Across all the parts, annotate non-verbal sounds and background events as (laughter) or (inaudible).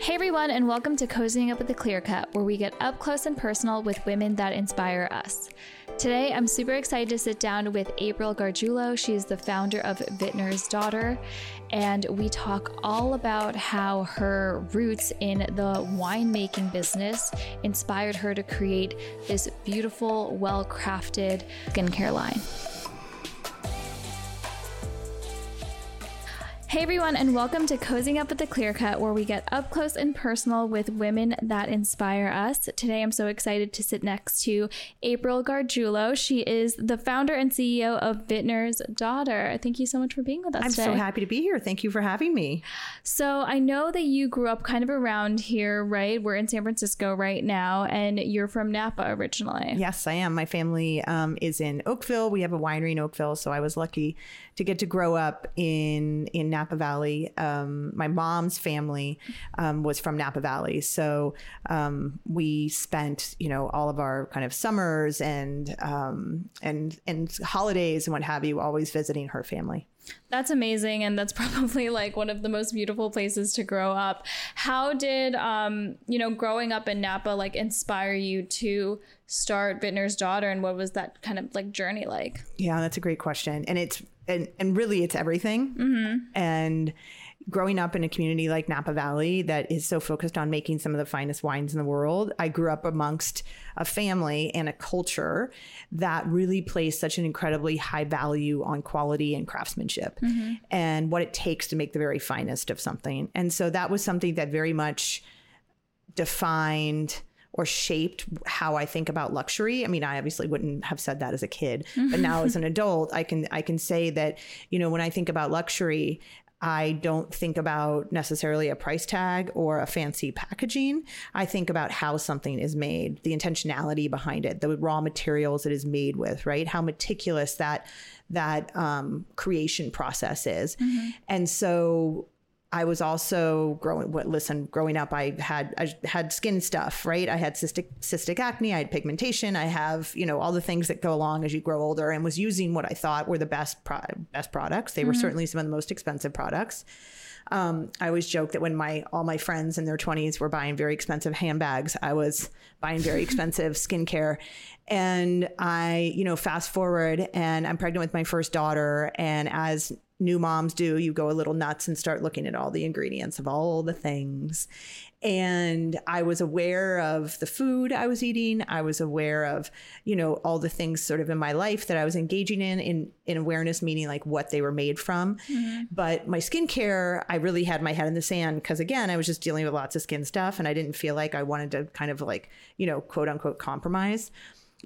Hey everyone, and welcome to Cozying Up with the Clear Cut, where we get up close and personal with women that inspire us. Today, I'm super excited to sit down with April Gargiulo. She's the founder of Vintner's Daughter, and we talk all about how her roots in the winemaking business inspired her to create this beautiful, well crafted skincare line. Hey everyone, and welcome to Cozying Up with the Clear Cut, where we get up close and personal with women that inspire us. Today, I'm so excited to sit next to April Gargiulo. She is the founder and CEO of Vintner's Daughter. Thank you so much for being with us I'm today. so happy to be here. Thank you for having me. So, I know that you grew up kind of around here, right? We're in San Francisco right now, and you're from Napa originally. Yes, I am. My family um, is in Oakville. We have a winery in Oakville, so I was lucky to get to grow up in in Napa Valley. Um, my mom's family um, was from Napa Valley, so um, we spent you know all of our kind of summers and um, and and holidays and what have you, always visiting her family. That's amazing, and that's (laughs) probably like one of the most beautiful places to grow up. How did um, you know growing up in Napa like inspire you to start Vintner's Daughter, and what was that kind of like journey like? Yeah, that's a great question, and it's and and really it's everything. Mm-hmm. And growing up in a community like Napa Valley that is so focused on making some of the finest wines in the world, I grew up amongst a family and a culture that really placed such an incredibly high value on quality and craftsmanship mm-hmm. and what it takes to make the very finest of something. And so that was something that very much defined or shaped how I think about luxury. I mean, I obviously wouldn't have said that as a kid, but now as an (laughs) adult, I can I can say that, you know, when I think about luxury, I don't think about necessarily a price tag or a fancy packaging. I think about how something is made, the intentionality behind it, the raw materials it is made with, right? How meticulous that that um, creation process is. And so I was also growing. What listen, growing up, I had I had skin stuff, right? I had cystic cystic acne. I had pigmentation. I have you know all the things that go along as you grow older, and was using what I thought were the best pro- best products. They were certainly some of the most expensive products. Um, I always joke that when my all my friends in their twenties were buying very expensive handbags, I was buying very (laughs) expensive skincare. And I, you know, fast forward, and I'm pregnant with my first daughter, and as new moms do, you go a little nuts and start looking at all the ingredients of all the things. And I was aware of the food I was eating. I was aware of, you know, all the things sort of in my life that I was engaging in, in, in awareness, meaning like what they were made from. Mm-hmm. But my skincare, I really had my head in the sand because again, I was just dealing with lots of skin stuff and I didn't feel like I wanted to kind of like, you know, quote unquote compromise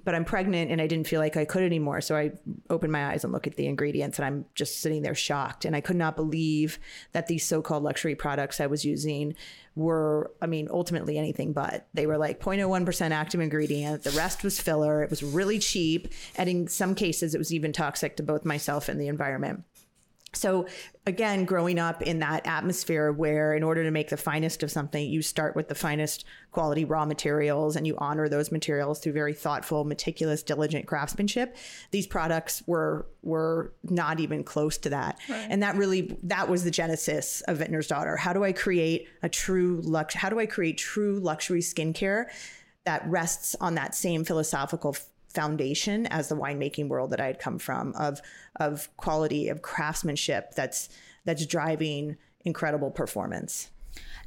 but I'm pregnant and I didn't feel like I could anymore. So I opened my eyes and look at the ingredients and I'm just sitting there shocked. And I could not believe that these so-called luxury products I was using were, I mean, ultimately anything but. They were like 0.01% active ingredient. The rest was filler. It was really cheap. And in some cases, it was even toxic to both myself and the environment. So again, growing up in that atmosphere where in order to make the finest of something, you start with the finest quality raw materials and you honor those materials through very thoughtful, meticulous, diligent craftsmanship. These products were were not even close to that. And that really that was the genesis of Vintner's Daughter. How do I create a true lux how do I create true luxury skincare that rests on that same philosophical foundation as the winemaking world that I had come from of of quality of craftsmanship that's that's driving incredible performance.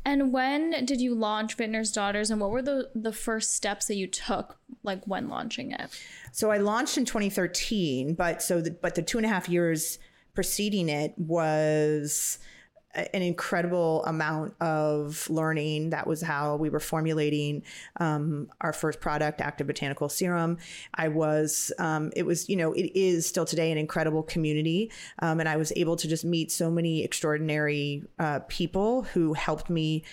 And when did you launch Vintner's Daughters, and what were the the first steps that you took, like when launching it? So I launched in 2013, but so the, but the two and a half years preceding it was an incredible amount of learning. That was how we were formulating um, our first product, Active Botanical Serum. I was, um, it was, you know, it is still today an incredible community. Um, and I was able to just meet so many extraordinary uh, people who helped me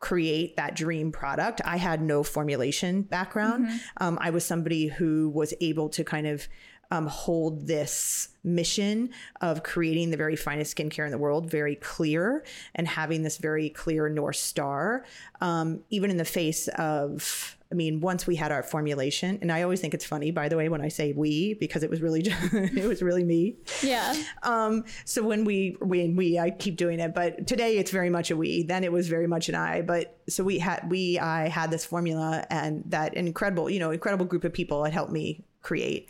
create that dream product. I had no formulation background. Um, I was somebody who was able to kind of um, hold this mission of creating the very finest skincare in the world very clear and having this very clear North Star, um, even in the face of I mean, once we had our formulation, and I always think it's funny, by the way, when I say we, because it was really, (laughs) it was really me. Yeah. Um, so when we, we, we, I keep doing it, but today it's very much a we. Then it was very much an I. But so we had, we, I had this formula, and that incredible, you know, incredible group of people had helped me create,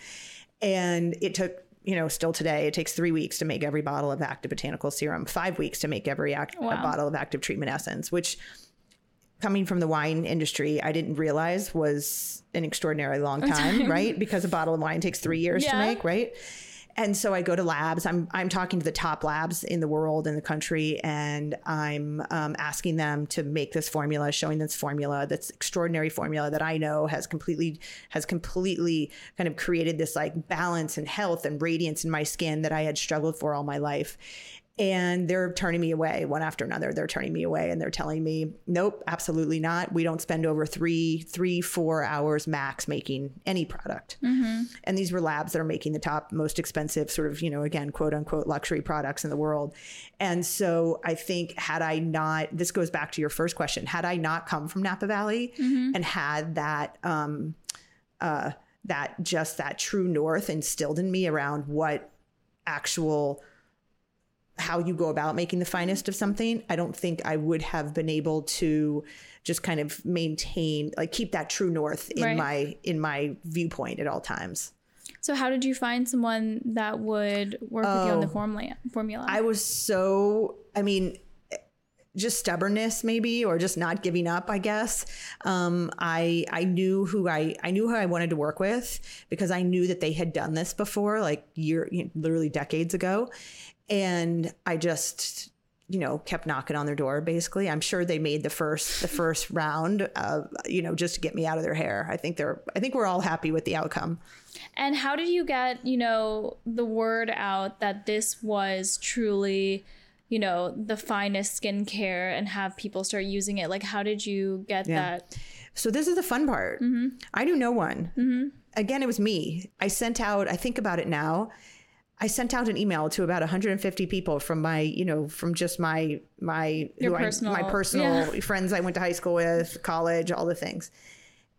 and it took you know, still today, it takes three weeks to make every bottle of active botanical serum, five weeks to make every act- Wow. bottle of active treatment essence, which coming from the wine industry, I didn't realize was an extraordinarily long (laughs) time, right? Because a bottle of wine takes three years to make, right? And so I go to labs. I'm I'm talking to the top labs in the world in the country, and I'm um, asking them to make this formula, showing this formula, that's extraordinary formula that I know has completely has completely kind of created this like balance and health and radiance in my skin that I had struggled for all my life and they're turning me away one after another. They're turning me away and they're telling me nope absolutely not. We don't spend over three three four hours max making any product. And these were labs that are making the top most expensive sort of you know again quote unquote luxury products in the world. And so i think had i not this goes back to your first question had i not come from napa valley and had that um uh that just that true north instilled in me around what actual how you go about making the finest of something, I don't think I would have been able to just kind of maintain like keep that true north in Right. my in my viewpoint at all times. So how did you find someone that would work with you on the Oh. formula? Formula. I was so I mean just stubbornness maybe or just not giving up i guess um, i i knew who i i knew who i wanted to work with because i knew that they had done this before like year you know, literally decades ago and i just you know kept knocking on their door basically i'm sure they made the first the first round uh, you know just to get me out of their hair i think they're i think we're all happy with the outcome And how did you get, you know, the word out that this was truly, you know, the finest skincare and have people start using it? Like, how did you get Yeah. that? So this is the fun part. I knew no one. Again, it was me. I sent out. I think about it now. I sent out an email to about 150 people from my, you know, from just my my personal- I, my personal yeah. (laughs) friends I went to high school with, college, all the things.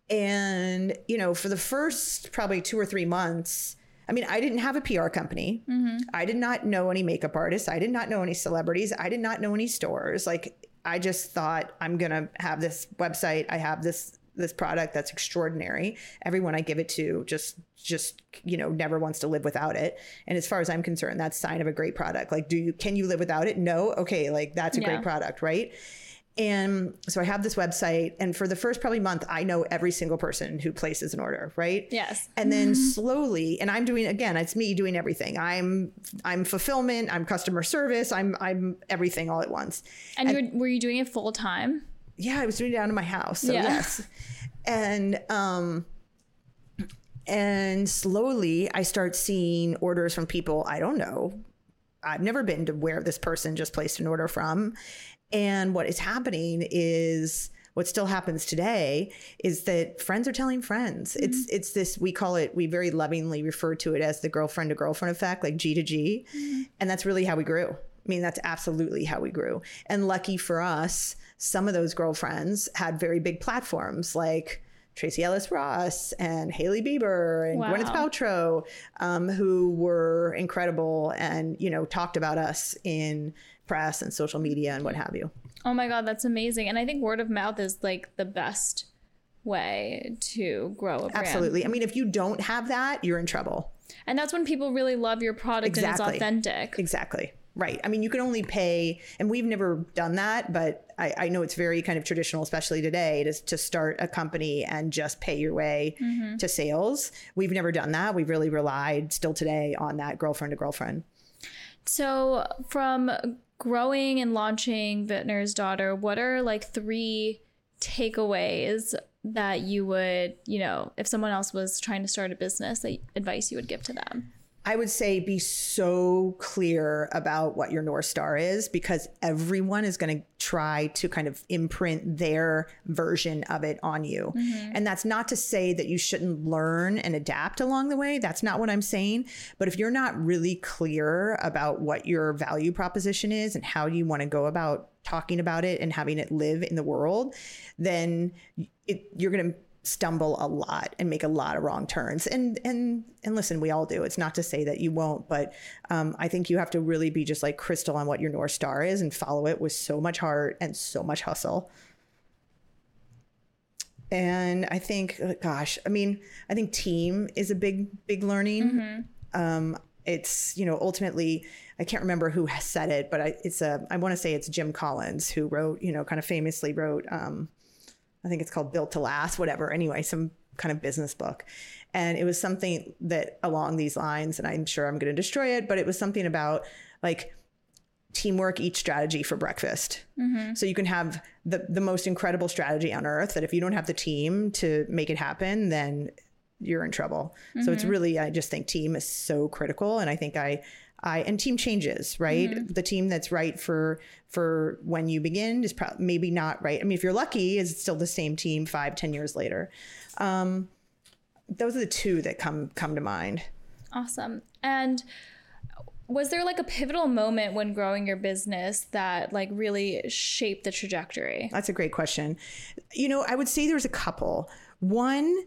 And you know, for the first probably two or three months, I mean, I didn't have a PR company. Mm-hmm. I did not know any makeup artists. I did not know any celebrities. I did not know any stores. Like, I just thought I'm gonna have this website. I have this this product that's extraordinary. Everyone I give it to just just you know never wants to live without it. And as far as I'm concerned, that's sign of a great product. Like, do you can you live without it? No. Okay, like that's a Yeah. great product, right? And so I have this website, and for the first probably month, I know every single person who places an order, right? Yes. And then mm-hmm. slowly, and I'm doing again, it's me doing everything. I'm I'm fulfillment, I'm customer service, I'm I'm everything all at once. And, you're, were you doing it full time? Yeah, I was doing it down in my house. So Yeah. yes. And um and slowly I start seeing orders from people I don't know. I've never been to where this person just placed an order from. And what is happening is what still happens today is that friends are telling friends. It's it's this we call it we very lovingly refer to it as the girlfriend to girlfriend effect, like G to G. And that's really how we grew. I mean, that's absolutely how we grew. And lucky for us, some of those girlfriends had very big platforms like Tracee Ellis Ross and Hailey Bieber and Wow. Gwyneth Paltrow, um, who were incredible and, you know, talked about us in press and social media and what have you. Oh my God, that's amazing. And I think word of mouth is like the best way to grow a brand. Absolutely. I mean, if you don't have that, you're in trouble. And that's when people really love your product and it's authentic. Exactly. Right. I mean, you can only pay, and we've never done that, but I, I know it's very kind of traditional, especially today, to, to start a company and just pay your way mm-hmm. to sales. We've never done that. We've really relied still today on that girlfriend to girlfriend. So, from growing and launching Vintner's Daughter, what are like three takeaways that you would, you know, if someone else was trying to start a business, that advice you would give to them? I would say be so clear about what your North Star is because everyone is going to try to kind of imprint their version of it on you. Mm-hmm. And that's not to say that you shouldn't learn and adapt along the way. That's not what I'm saying. But if you're not really clear about what your value proposition is and how you want to go about talking about it and having it live in the world, then it, you're going to stumble a lot and make a lot of wrong turns. And and and listen we all do. It's not to say that you won't but um, i think you have to really be just like crystal on what your north star is and follow it with so much heart and so much hustle. And i think uh, gosh i mean i think team is a big big learning. Um, it's you know ultimately i can't remember who has said it but I, it's a i want to say it's jim collins who wrote you know kind of famously wrote um, I think it's called Built to Last, whatever. Anyway, some kind of business book. And it was something that along these lines, and I'm sure I'm going to destroy it, but it was something about like teamwork each strategy for breakfast. Mm-hmm. So you can have the, the most incredible strategy on earth that if you don't have the team to make it happen, then you're in trouble. So it's mm-hmm. really, I just think team is so critical. And I think I, I and team changes, right? The team that's right for for when you begin is probably maybe not right. I mean, if you're lucky, is it still the same team five, ten years later? Um, those are the two that come come to mind. Awesome. And was there like a pivotal moment when growing your business that like really shaped the trajectory? That's a great question. You know, I would say there's a couple. One,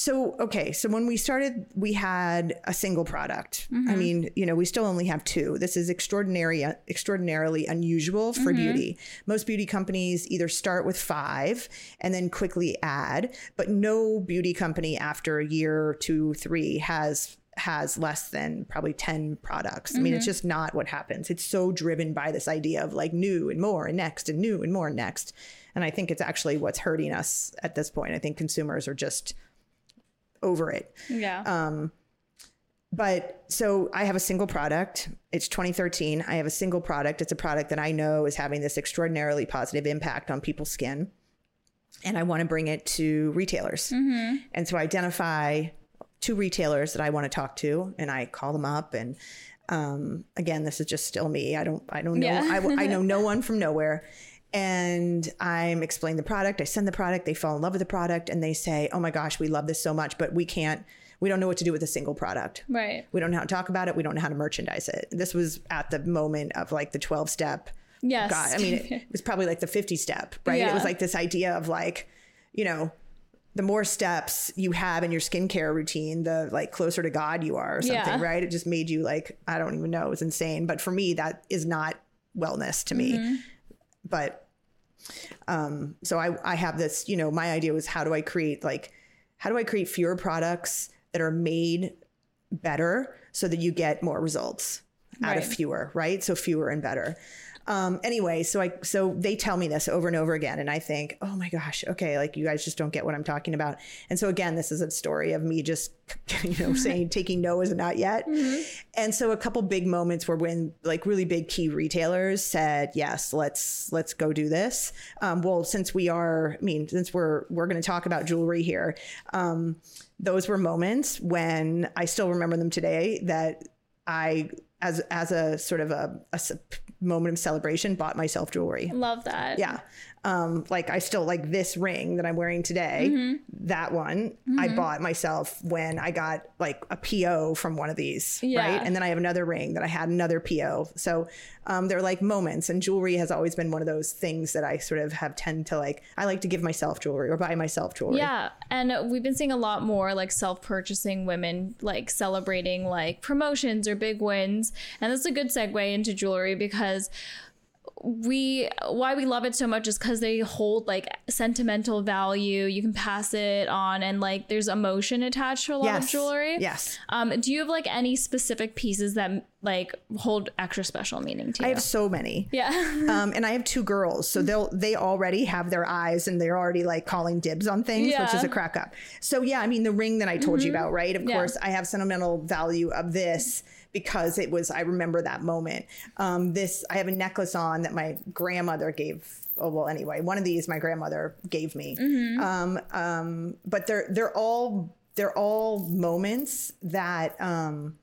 so okay, so when we started, we had a single product. I mm-hmm. mean, you know, we still only have two. This is extraordinary, uh, extraordinarily unusual for mm-hmm. beauty. Most beauty companies either start with five and then quickly add, but no beauty company after a year, two, three has has less than probably 10 products. I mean, it's mm-hmm. just not what happens. It's so driven by this idea of like new and more and next and new and more and next. And I think it's actually what's hurting us at this point. I think consumers are just over it. Yeah. Um, But so I have a single product. It's 2013. I have a single product. It's a product that I know is having this extraordinarily positive impact on people's skin. And I want to bring it to retailers. And so I identify two retailers that I want to talk to and I call them up and um, again, this is just still me. I don't, I don't know. Yeah. I, I know (laughs) no one from nowhere. And I'm explaining the product. I send the product. They fall in love with the product and they say, Oh my gosh, we love this so much, but we can't, we don't know what to do with a single product. right. We don't know how to talk about it. We don't know how to merchandise it. This was at the moment of like the 12 step. Yes. God, I mean, it, it (laughs) was probably like the 50 step, right? It was like this idea of like, you know, the more steps you have in your skincare routine, the like closer to God you are or something, Yeah. right? It just made you like, I don't even know. It was insane. But for me, that is not wellness to me. Mm-hmm. But um, so I, I have this, you know, my idea was how do I create like, how do I create fewer products that are made better so that you get more results out of fewer, right? So fewer and better. Um, anyway, so I so they tell me this over and over again, and I think, oh my gosh, okay, like you guys just don't get what I'm talking about. And so again, this is a story of me just (laughs) you know saying (laughs) taking no as a not yet. And so a couple big moments were when like really big key retailers said, yes, let's let's go do this. Um, well, since we are, I mean, since we're we're going to talk about jewelry here, um, those were moments when I still remember them today that I as as a sort of a, a moment of celebration bought myself jewelry. Love that. Yeah. Um, like I still like this ring that I'm wearing today. Mm-hmm. That one I bought myself when I got like a PO from one of these, Yeah. right? And then I have another ring that I had another PO. So um, they're like moments, and jewelry has always been one of those things that I sort of have tend to like. I like to give myself jewelry or buy myself jewelry. Yeah, and we've been seeing a lot more like self-purchasing women like celebrating like promotions or big wins. And that's a good segue into jewelry because we why we love it so much is because they hold like sentimental value. You can pass it on, and like there's emotion attached to a lot Yes. of jewelry. Yes. Um, do you have like any specific pieces that like hold extra special meaning to you? I have so many. yeah. (laughs) um, and I have two girls, so they'll they already have their eyes and they're already like calling dibs on things, which is a crack up. So yeah, I mean the ring that I told you about, right? Of Yeah. course, I have sentimental value of this because it was I remember that moment. Um, this I have a necklace on that my grandmother gave. Oh well, anyway, one of these my grandmother gave me. Um, um, but they're they're all they're all moments that. Um,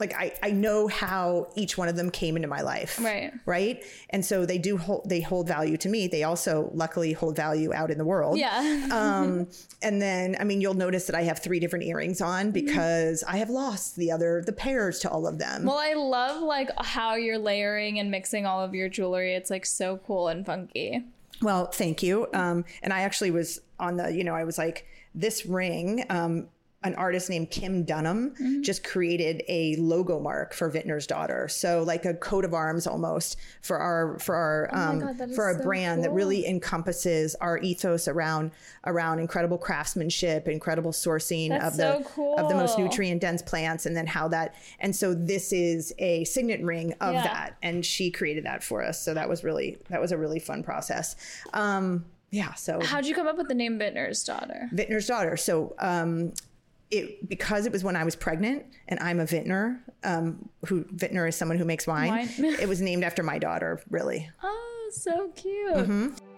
like I, I know how each one of them came into my life Right. right and so they do hold they hold value to me they also luckily hold value out in the world yeah. (laughs) um and then i mean you'll notice that i have three different earrings on because i have lost the other the pairs to all of them Well, I love like how you're layering and mixing all of your jewelry. It's like so cool and funky. Well, thank you. Um, and I actually was on the, you know, I was like, this ring, um, an artist named Kim Dunham mm-hmm. just created a logo mark for Vintner's Daughter. So like a coat of arms almost for our for our oh um, God, for our so brand cool. that really encompasses our ethos around around incredible craftsmanship, incredible sourcing that's of the so cool. of the most nutrient dense plants, and then how that and so this is a signet ring of yeah. that, and she created that for us. So that was really that was a really fun process. Um, yeah. So how'd you come up with the name Vintner's Daughter? Vintner's Daughter. So um, it because it was when I was pregnant and I'm a vintner. Um, who vintner is someone who makes wine. wine. (laughs) it was named after my daughter, really. Oh, so cute. Mm-hmm.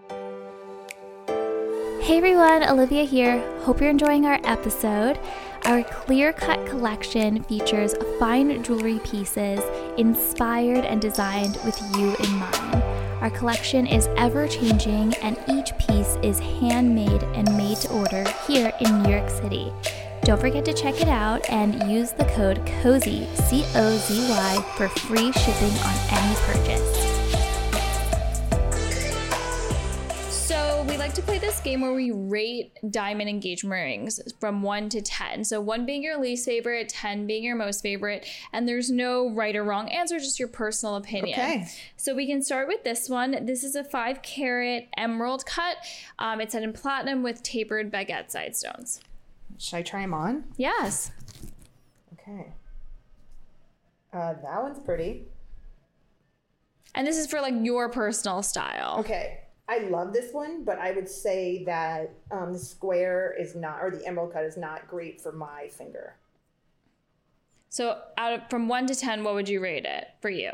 Hey everyone, Olivia here. Hope you're enjoying our episode. Our clear cut collection features fine jewelry pieces inspired and designed with you in mind. Our collection is ever changing, and each piece is handmade and made to order here in New York City. Don't forget to check it out and use the code COZY, C O Z Y, for free shipping on any purchase. So, we like to play this game where we rate diamond engagement rings from 1 to 10. So, 1 being your least favorite, 10 being your most favorite, and there's no right or wrong answer, just your personal opinion. Okay. So, we can start with this one. This is a 5 carat emerald cut. Um, it's set in platinum with tapered baguette side stones. Should I try them on? Yes. Okay. Uh, that one's pretty. And this is for like your personal style. Okay. I love this one, but I would say that um, the square is not, or the emerald cut is not great for my finger. So, out of from one to ten, what would you rate it for you?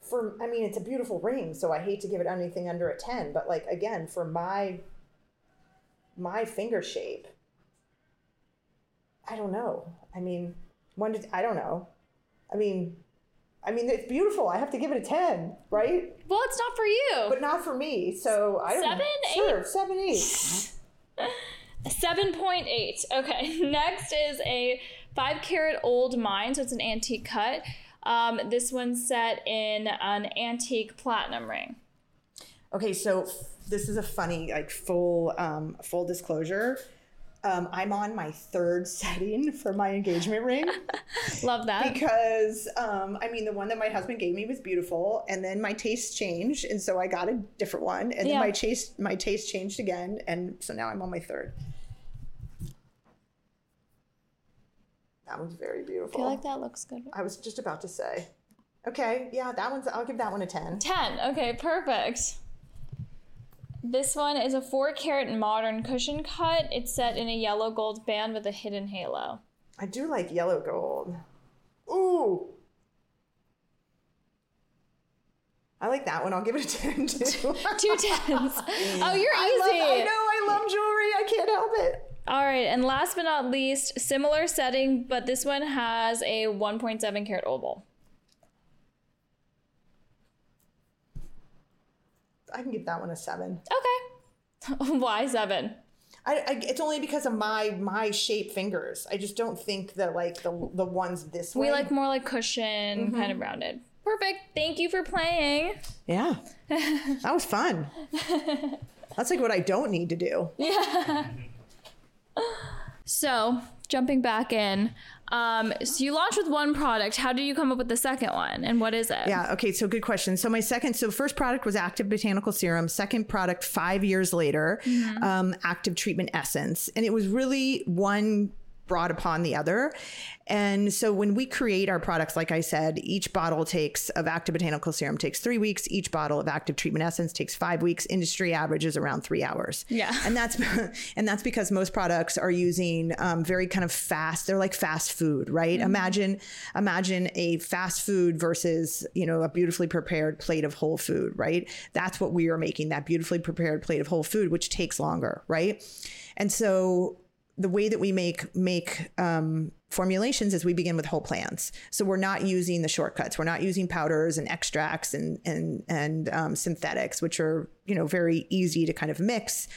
For I mean, it's a beautiful ring, so I hate to give it anything under a ten. But like again, for my my finger shape, I don't know. I mean, one to, I don't know. I mean, I mean, it's beautiful. I have to give it a 10, right? Well, it's not for you. But not for me. So I don't Seven, know. eight? Sure, seven, eight. (laughs) 7.8. Okay. (laughs) Next is a five carat old mine. So it's an antique cut. Um, this one's set in an antique platinum ring. Okay. So this is a funny, like full, um, full disclosure. Um, I'm on my third (laughs) setting for my engagement ring. (laughs) Love that. Because, um, I mean, the one that my husband gave me was beautiful, and then my taste changed, and so I got a different one, and yeah. then my taste my taste changed again, and so now I'm on my third. That one's very beautiful. I feel like that looks good. I was just about to say. Okay, yeah, that one's. I'll give that one a ten. Ten. Okay, perfect. This one is a four carat modern cushion cut. It's set in a yellow gold band with a hidden halo. I do like yellow gold. Ooh. I like that one. I'll give it a (laughs) 10 too. (laughs) Two tens. (laughs) Oh, you're easy. I, love, I know. I love jewelry. I can't help it. All right. And last but not least, similar setting, but this one has a 1.7 carat oval. I can give that one a seven. Okay. (laughs) Why seven? I, I, it's only because of my my shape fingers. I just don't think that like the the ones this way. We like more like cushion, mm-hmm. kind of rounded. Perfect. Thank you for playing. Yeah, (laughs) that was fun. That's like what I don't need to do. Yeah. (laughs) so jumping back in, um, so you launched with one product. How did you come up with the second one, and what is it? Yeah. Okay. So good question. So my second, so first product was active botanical serum. Second product, five years later, mm-hmm. um, active treatment essence, and it was really one brought upon the other. And so when we create our products, like I said, each bottle takes of active botanical serum takes three weeks. Each bottle of active treatment essence takes five weeks. Industry average is around three hours. Yeah. And that's (laughs) and that's because most products are using um, very kind of fast. They're like fast food, right? Mm-hmm. Imagine imagine a fast food versus you know a beautifully prepared plate of whole food, right? That's what we are making. That beautifully prepared plate of whole food, which takes longer, right? And so the way that we make make um, formulations is we begin with whole plants. So we're not using the shortcuts. We're not using powders and extracts and and and um, synthetics, which are you know very easy to kind of mix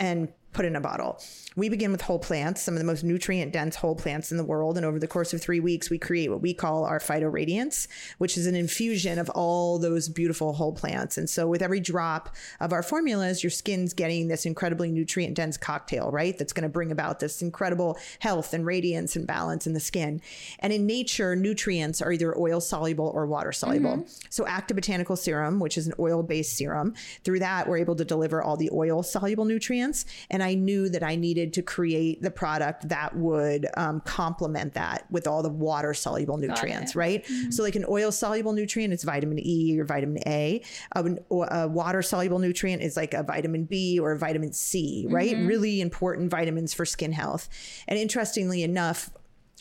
and put in a bottle. We begin with whole plants, some of the most nutrient dense whole plants in the world. And over the course of three weeks, we create what we call our Phyto Radiance, which is an infusion of all those beautiful whole plants. And so with every drop of our formulas, your skin's getting this incredibly nutrient dense cocktail, right? That's going to bring about this incredible health and radiance and balance in the skin. And in nature, nutrients are either oil soluble or water soluble. Mm-hmm. So active botanical serum, which is an oil based serum, through that, we're able to deliver all the oil soluble nutrients. And and I knew that I needed to create the product that would um, complement that with all the water soluble nutrients, right? Mm-hmm. So, like an oil soluble nutrient it's vitamin E or vitamin A. A, a water soluble nutrient is like a vitamin B or a vitamin C, right? Mm-hmm. Really important vitamins for skin health. And interestingly enough,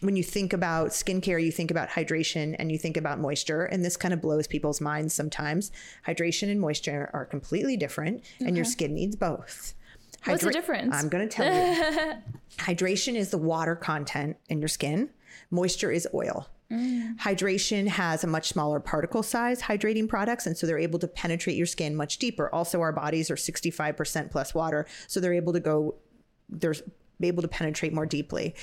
when you think about skincare, you think about hydration and you think about moisture, and this kind of blows people's minds sometimes. Hydration and moisture are completely different, okay. and your skin needs both. Hydra- What's the difference? I'm going to tell you. (laughs) Hydration is the water content in your skin. Moisture is oil. Mm. Hydration has a much smaller particle size hydrating products, and so they're able to penetrate your skin much deeper. Also, our bodies are 65% plus water, so they're able to go, they're able to penetrate more deeply.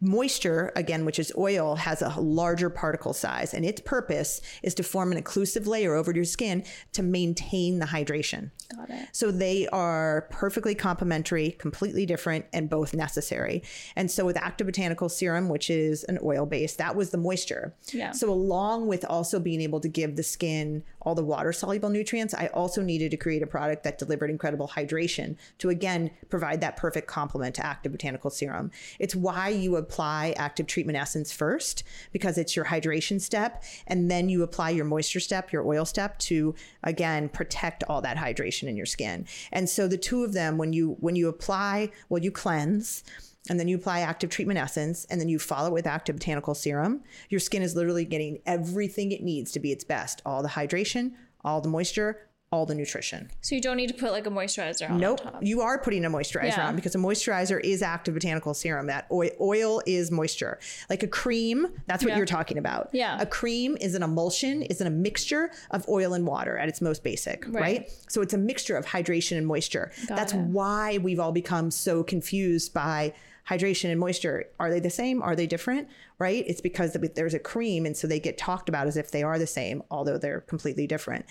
Moisture, again, which is oil, has a larger particle size, and its purpose is to form an occlusive layer over your skin to maintain the hydration. Got it. So they are perfectly complementary, completely different, and both necessary. And so with Active Botanical Serum, which is an oil base, that was the moisture. Yeah. So along with also being able to give the skin all the water soluble nutrients, I also needed to create a product that delivered incredible hydration to again provide that perfect complement to Active Botanical Serum. It's why you apply active treatment essence first because it's your hydration step and then you apply your moisture step, your oil step to again protect all that hydration in your skin. And so the two of them when you when you apply, well you cleanse and then you apply active treatment essence and then you follow it with active botanical serum, your skin is literally getting everything it needs to be its best. All the hydration, all the moisture, all the nutrition. So you don't need to put like a moisturizer on. Nope. On you are putting a moisturizer yeah. on because a moisturizer is active botanical serum. That oil, oil is moisture. Like a cream, that's what yeah. you're talking about. Yeah. A cream is an emulsion, is an a mixture of oil and water at its most basic, right? right? So it's a mixture of hydration and moisture. Got that's it. why we've all become so confused by hydration and moisture are they the same? Are they different? Right? It's because there's a cream and so they get talked about as if they are the same although they're completely different.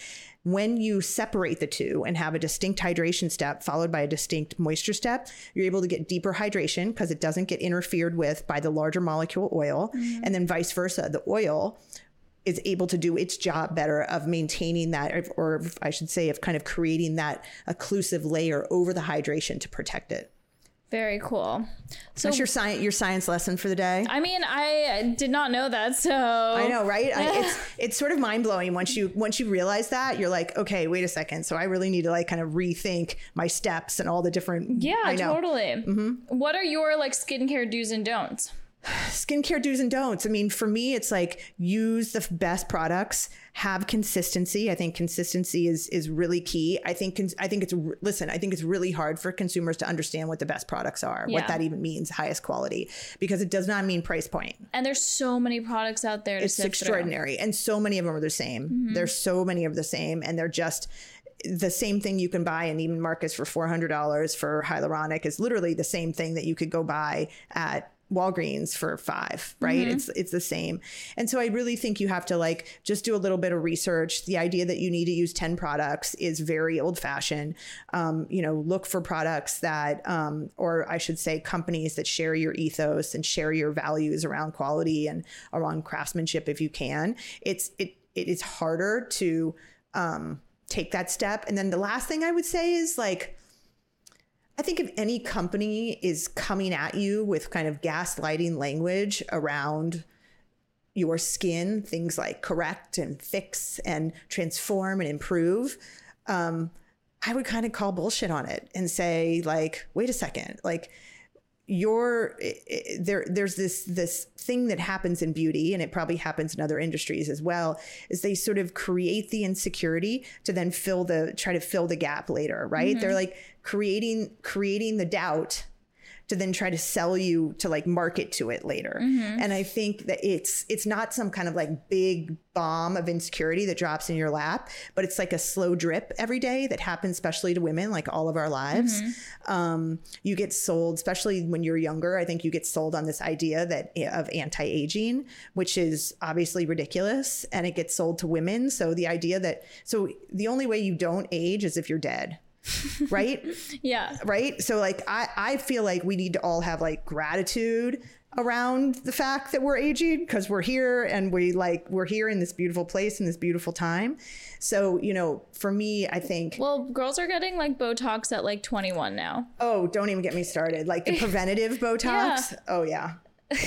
When you separate the two and have a distinct hydration step followed by a distinct moisture step you're able to get deeper hydration because it doesn't get interfered with by the larger molecule oil. Mm-hmm. and then vice versa the oil is able to do its job better of maintaining that, or I should say, of kind of creating that occlusive layer over the hydration to protect it. Very cool. So That's your science your science lesson for the day. I mean, I did not know that, so I know, right? I, it's (laughs) it's sort of mind blowing once you once you realize that you're like, okay, wait a second. So I really need to like kind of rethink my steps and all the different. Yeah, totally. Mm-hmm. What are your like skincare do's and don'ts? Skincare do's and don'ts. I mean, for me, it's like use the best products, have consistency. I think consistency is is really key. I think I think it's listen. I think it's really hard for consumers to understand what the best products are, yeah. what that even means, highest quality, because it does not mean price point. And there's so many products out there. it's extraordinary, through. and so many of them are the same. Mm-hmm. There's so many of the same, and they're just the same thing you can buy in Neiman Marcus for $400 for hyaluronic is literally the same thing that you could go buy at Walgreens for five, right? Mm-hmm. It's it's the same. And so I really think you have to like just do a little bit of research. The idea that you need to use 10 products is very old fashioned. Um, you know, look for products that um, or I should say companies that share your ethos and share your values around quality and around craftsmanship if you can. It's it it is harder to um, take that step. And then the last thing I would say is like I think if any company is coming at you with kind of gaslighting language around your skin, things like correct and fix and transform and improve, um, I would kind of call bullshit on it and say, like, wait a second, like, you're there there's this this thing that happens in beauty and it probably happens in other industries as well is they sort of create the insecurity to then fill the try to fill the gap later right mm-hmm. they're like creating creating the doubt to then try to sell you to like market to it later. Mm-hmm. And I think that it's it's not some kind of like big bomb of insecurity that drops in your lap, but it's like a slow drip every day that happens especially to women like all of our lives. Mm-hmm. Um, you get sold, especially when you're younger, I think you get sold on this idea that eh, of anti-aging, which is obviously ridiculous and it gets sold to women. So the idea that so the only way you don't age is if you're dead. (laughs) right? Yeah. right? So like i i feel like we need to all have like gratitude around the fact that we're aging because we're here and we like we're here in this beautiful place in this beautiful time. So you know for me i think Well, girls are getting like Botox at like 21 now. oh don't even get me started. Like the preventative (laughs) botox? Oh yeah. (laughs)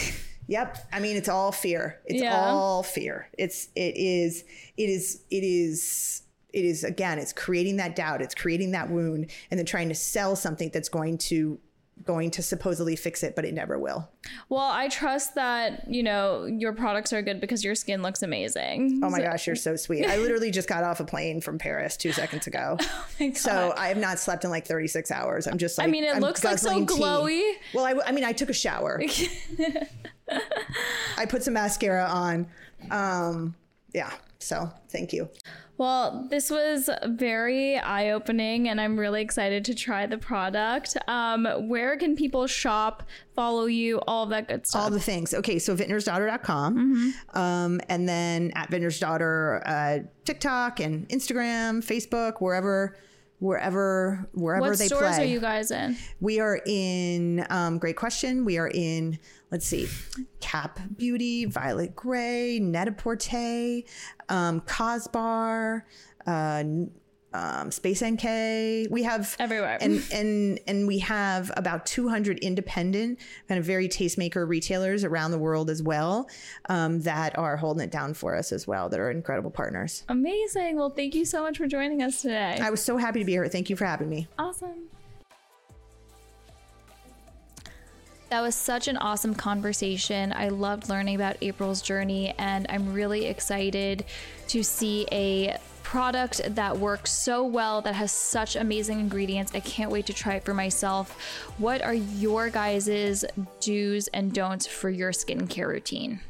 Yep. I mean it's all fear. It's Yeah. all fear. It's it is it is it is it is again it's creating that doubt it's creating that wound and then trying to sell something that's going to going to supposedly fix it but it never will Well, I trust that, you know, your products are good because your skin looks amazing. oh my gosh you're so sweet i literally just got off a plane from paris two seconds ago (laughs) Oh my God. so i have not slept in like 36 hours i'm just like I mean, it I'm looks like so guzzling tea. glowy. well I, I mean i took a shower (laughs) I put some mascara on. Um, yeah. So thank you. Well, this was very eye opening, and I'm really excited to try the product. Um, where can people shop, follow you, all that good stuff? All the things. Okay. So vintnersdaughter.com. Um, and then at vintners daughter, uh, TikTok and Instagram, Facebook, wherever, wherever, wherever what they stores play. Stores are you guys in? We are in, um, great question. We are in, let's see, Cap Beauty, Violet Grey, Net-a-Porter, um, Cosbar, uh, um, Space NK. We have Everywhere. and (laughs) and and we have about 200 independent kind of very tastemaker retailers around the world as well um, that are holding it down for us as well. That are incredible partners. Amazing. Well, thank you so much for joining us today. I was so happy to be here. Thank you for having me. Awesome. That was such an awesome conversation. I loved learning about April's journey, and I'm really excited to see a product that works so well, that has such amazing ingredients. I can't wait to try it for myself. What are your guys' do's and don'ts for your skincare routine?